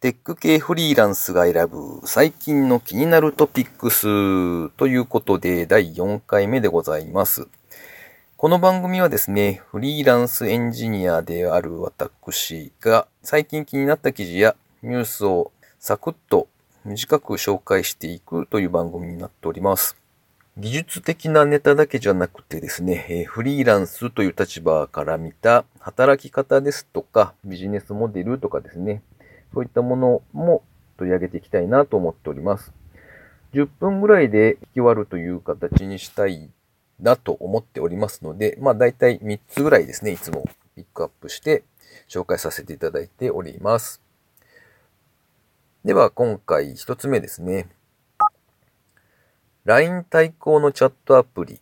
テック系フリーランスが選ぶ最近の気になるトピックスということで第4回目でございます。この番組はですね、フリーランスエンジニアである私が最近気になった記事やニュースをサクッと短く紹介していくという番組になっております。技術的なネタだけじゃなくてですね、フリーランスという立場から見た働き方ですとかビジネスモデルとかですね、そういったものも取り上げていきたいなと思っております。10分ぐらいで聞き終わるという形にしたいなと思っておりますので、まあ大体3つぐらいですね、いつもピックアップして紹介させていただいております。では今回1つ目ですね。LINE 対抗のチャットアプリ、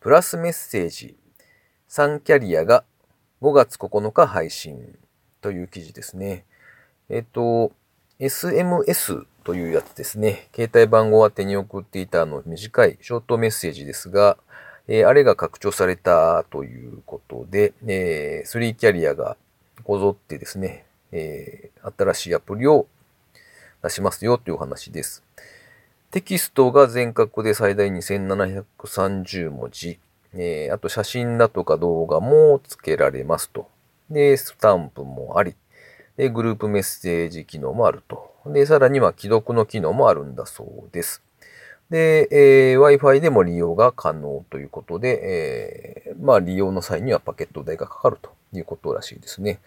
プラスメッセージ、3キャリアが5月9日配信という記事ですね。えっと、SMS というやつですね。携帯番号宛てに送っていたあの短いショートメッセージですが、えーあれが拡張されたということで、えー、3キャリアがこぞってですね、えー新しいアプリを出しますよというお話です。テキストが全角で最大2730文字、えーあと写真だとか動画も付けられますと。で、スタンプもあり、で、グループメッセージ機能もあると。で、さらには既読の機能もあるんだそうです。で、えー Wi-Fi でも利用が可能ということで、えーまあ利用の際にはパケット代がかかるということらしいですね。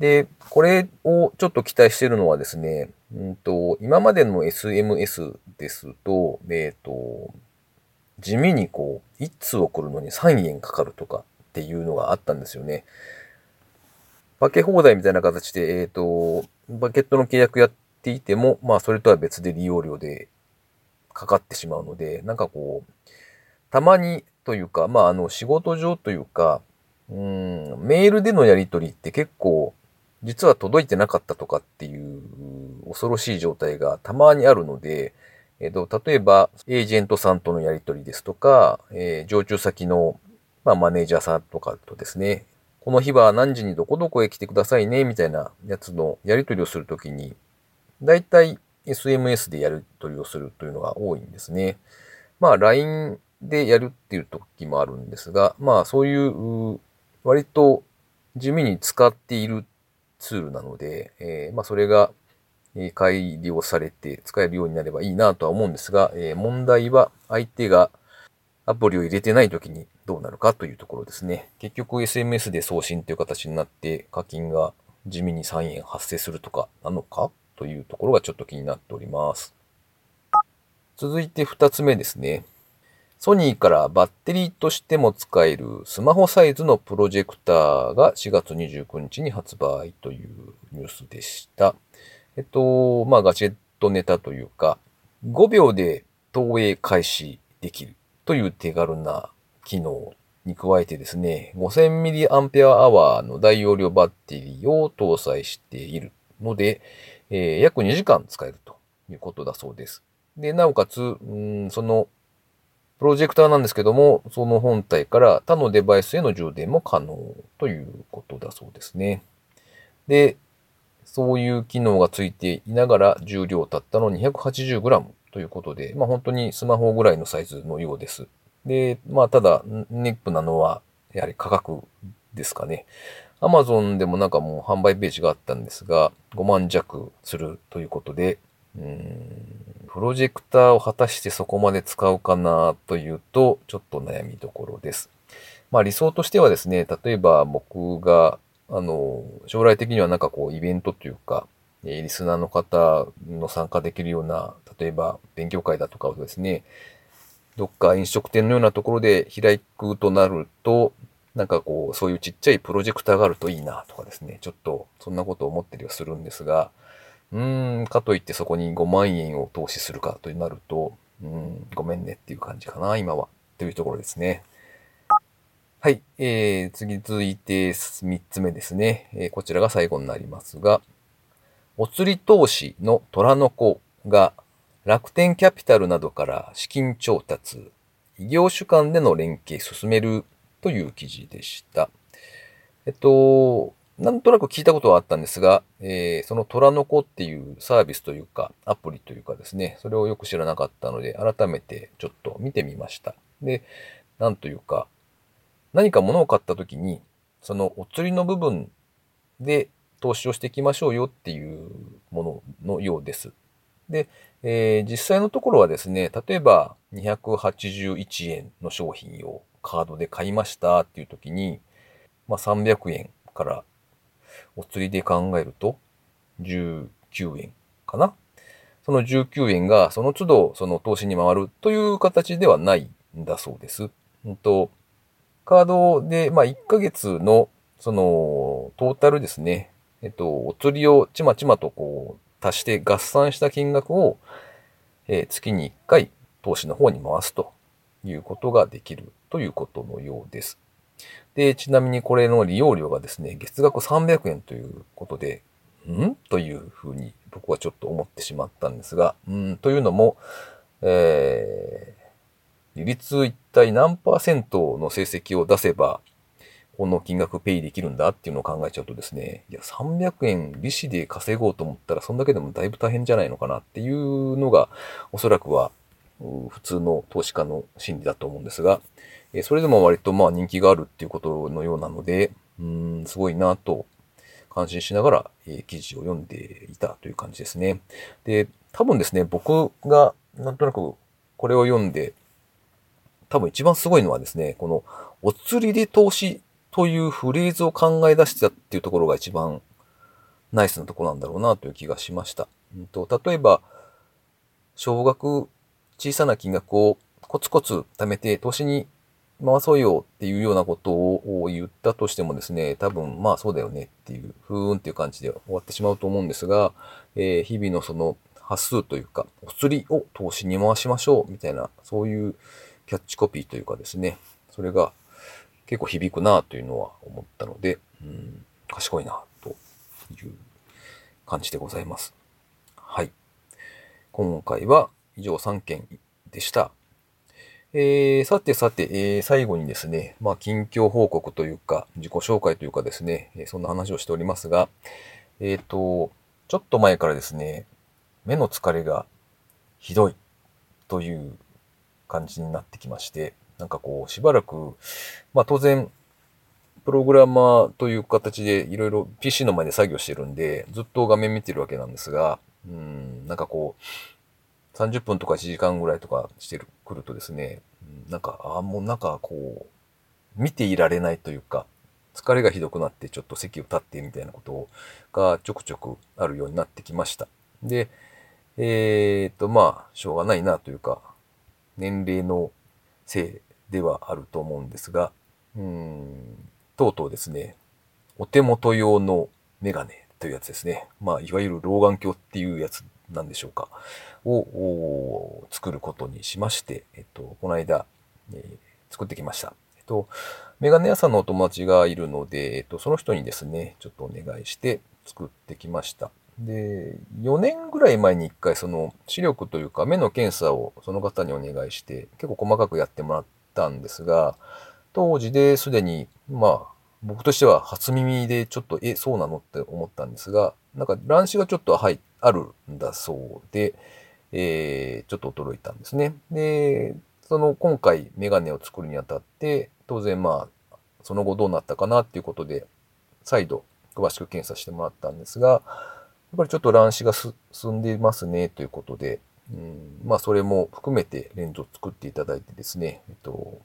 で、これをちょっと期待しているのはですね、うんと、今までの SMS ですと、えっ、と、地味にこう、1通送るのに3円かかるとかっていうのがあったんですよね。分け放題みたいな形で、えっ、と、バケットの契約やっていても、まあそれとは別で利用料でかかってしまうので、なんかこう、たまにというか、まああの仕事上というか、うん、メールでのやり取りって結構、実は届いてなかったとかっていう恐ろしい状態がたまにあるので、えっと、例えば、エージェントさんとのやり取りですとか、えー常駐先の、まあ、マネージャーさんとかとですね、この日は何時にどこどこへ来てくださいね、みたいなやつのやり取りをするときに、だいたい SMS でやり取りをするというのが多いんですね。まあ、LINE でやるっていう時もあるんですが、まあ、そういう、割と地味に使っているツールなので、えーまあ、それが、改良されて使えるようになればいいなとは思うんですが、えー問題は相手がアプリを入れてない時にどうなるかというところですね。結局 SMS で送信という形になって課金が地味に3円発生するとかなのかというところがちょっと気になっております。続いて2つ目ですね。ソニーからバッテリーとしても使えるスマホサイズのプロジェクターが4月29日に発売というニュースでした。えっと、まあガジェットネタというか、5秒で投影開始できるという手軽な機能に加えてですね、5000mAh の大容量バッテリーを搭載しているので、えー約2時間使えるということだそうです。で、なおかつ、うんそのプロジェクターなんですけども、その本体から他のデバイスへの充電も可能ということだそうですね。で、そういう機能がついていながら重量たったの 280g ということで、まあ本当にスマホぐらいのサイズのようです。で、まあただネックなのはやはり価格ですかね。Amazon でもなんかもう販売ページがあったんですが、5万弱するということで、うんプロジェクターを果たしてそこまで使うかなというと、ちょっと悩みどころです。まあ理想としてはですね、例えば僕が、あの、将来的にはなんかこうイベントというか、リスナーの方の参加できるような、例えば勉強会だとかをですね、どっか飲食店のようなところで開くとなると、なんかこう、そういうちっちゃいプロジェクターがあるといいなとかですね、ちょっとそんなことを思ったりはするんですが、うーん、かといってそこに5万円を投資するかとなると、うん、ごめんねっていう感じかな、今は。というところですね。はい。えー、次続いて3つ目ですね。えーこちらが最後になりますが、お釣り投資の虎の子が楽天キャピタルなどから資金調達、異業種間での連携進めるという記事でした。えっと、なんとなく聞いたことはあったんですが、えー、その虎の子っていうサービスというか、アプリというかですね、それをよく知らなかったので、改めてちょっと見てみました。で、なんというか、何か物を買った時に、そのお釣りの部分で投資をしていきましょうよっていうもののようです。で、えー、実際のところはですね、例えば281円の商品をカードで買いましたっていう時に、まあ、300円からお釣りで考えると19円かな。その19円がその都度その投資に回るという形ではないんだそうです。うんと、カードで、まあ、1ヶ月のそのトータルですね。えっと、お釣りをちまちまとこう足して合算した金額を、え、月に1回投資の方に回すということができるということのようです。で、ちなみにこれの利用料がですね、月額300円ということで、ん？というふうに僕はちょっと思ってしまったんですが、うん？というのも、えー、利率一体何パーセントの成績を出せば、この金額ペイできるんだっていうのを考えちゃうとですね、いや、300円利子で稼ごうと思ったら、そんだけでもだいぶ大変じゃないのかなっていうのが、おそらくは、普通の投資家の心理だと思うんですが、それでも割とまあ人気があるっていうことのようなので、うん、すごいなと感心しながら、え記事を読んでいたという感じですね。で、多分ですね、僕がなんとなくこれを読んで、多分一番すごいのはですね、このお釣りで投資というフレーズを考え出してたっていうところが一番ナイスなところなんだろうなという気がしました。うんと、例えば、少額小さな金額をコツコツ貯めて投資に回そうよっていうようなことを言ったとしてもですね、多分まあそうだよねっていう、ふーんっていう感じで終わってしまうと思うんですが、えー、日々のその発数というか、お釣りを投資に回しましょうみたいな、そういうキャッチコピーというかですね、それが結構響くなというのは思ったので、うん、賢いなという感じでございます。はい。今回は以上3件でした。えー、さてさて、えー、最後にですね、まあ、近況報告というか、自己紹介というかですね、えー、そんな話をしておりますが、えっ、ー、と、ちょっと前からですね、目の疲れがひどいという感じになってきまして、なんかこう、しばらく、まあ当然、プログラマーという形でいろいろ PC の前で作業してるんで、ずっと画面見てるわけなんですが、うん、なんかこう、30分とか1時間ぐらいとかしてる、来るとですね、なんか、ああもうなんかこう、見ていられないというか、疲れがひどくなってちょっと席を立ってみたいなことがちょくちょくあるようになってきました。で、えー、っと、まあ、しょうがないなというか、年齢のせいではあると思うんですが、うん、とうとうですね、お手元用のメガネというやつですね。まあ、いわゆる老眼鏡っていうやつなんでしょうか。を作ることにしまして、えっと、この間、えー、作ってきました。えっと、メガネ屋さんのお友達がいるので、えっと、その人にですね、ちょっとお願いして作ってきました。で、4年ぐらい前に一回その視力というか目の検査をその方にお願いして結構細かくやってもらったんですが、当時ですでに、まあ、僕としては初耳でちょっと、え、そうなの？って思ったんですが、なんか乱視がちょっとはい、あるんだそうで、えー、ちょっと驚いたんですね。で、その今回メガネを作るにあたって、当然まあ、その後どうなったかなっていうことで、再度詳しく検査してもらったんですが、やっぱりちょっと乱視が進んでいますねということで、うん、まあそれも含めてレンズを作っていただいてですね、えっと、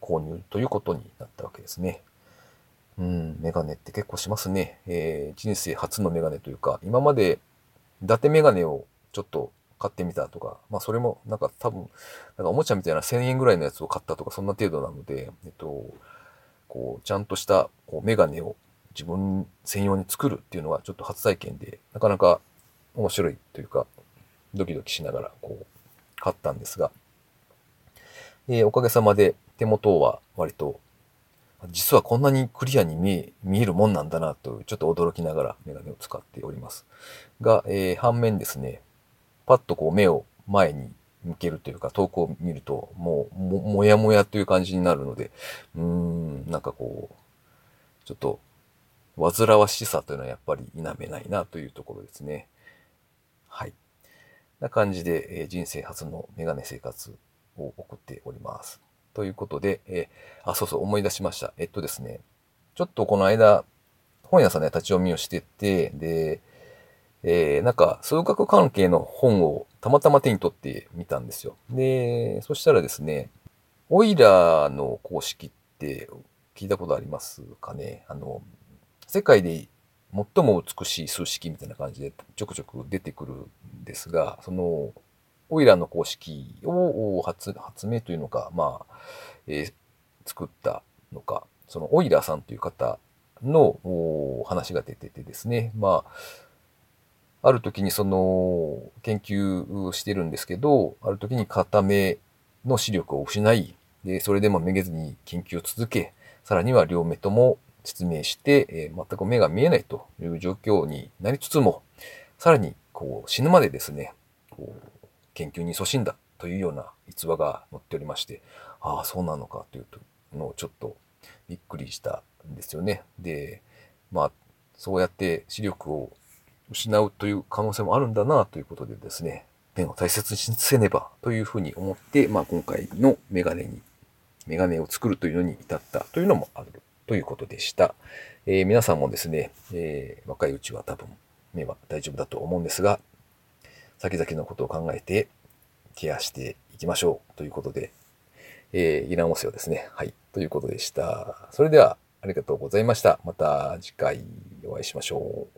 購入ということになったわけですね。うん、メガネって結構しますね。えー、人生初のメガネというか、今まで伊達メガネをちょっと買ってみたとか、まあそれもなんか多分、なんかおもちゃみたいな1000円ぐらいのやつを買ったとかそんな程度なので、えっと、こう、ちゃんとしたこうメガネを自分専用に作るっていうのはちょっと初体験で、なかなか面白いというか、ドキドキしながらこう、買ったんですが、えー、おかげさまで手元は割と、実はこんなにクリアに見え見えるもんなんだなと、ちょっと驚きながらメガネを使っております。が、えー、反面ですね、パッとこう目を前に向けるというか、遠くを見ると、もう、も、もやもやという感じになるので、うーん、なんかこう、ちょっと、煩わしさというのはやっぱり否めないなというところですね。はい。な感じで、えー、人生初のメガネ生活を送っております。ということで、えー、あ、そうそう、思い出しました。えっとですね、ちょっとこの間、本屋さんで立ち読みをしてて、で、えー、なんか、数学関係の本をたまたま手に取ってみたんですよ。で、そしたらですね、オイラーの公式って聞いたことありますかね？あの、世界で最も美しい数式みたいな感じでちょくちょく出てくるんですが、その、オイラーの公式を発発明というのか、まあ、えー、作ったのか、そのオイラーさんという方の話が出ててですね、まあ、ある時にその研究してるんですけど、ある時に片目の視力を失い、で、それでもめげずに研究を続け、さらには両目とも失明して、え、全く目が見えないという状況になりつつも、さらにこう死ぬまでですね、こう研究に勤しんだというような逸話が載っておりまして、ああ、そうなのかというのをちょっとびっくりしたんですよね。で、まあ、そうやって視力を失うという可能性もあるんだなということでですね、ペンを大切にせねばというふうに思って、まあ今回のメガネに、メガネを作るというのに至ったというのもあるということでした。えー、皆さんもですね、えー、若いうちは多分目は大丈夫だと思うんですが、先々のことを考えてケアしていきましょうということで、えー、イランオセをですね。はい。ということでした。それでは、ありがとうございました。また次回お会いしましょう。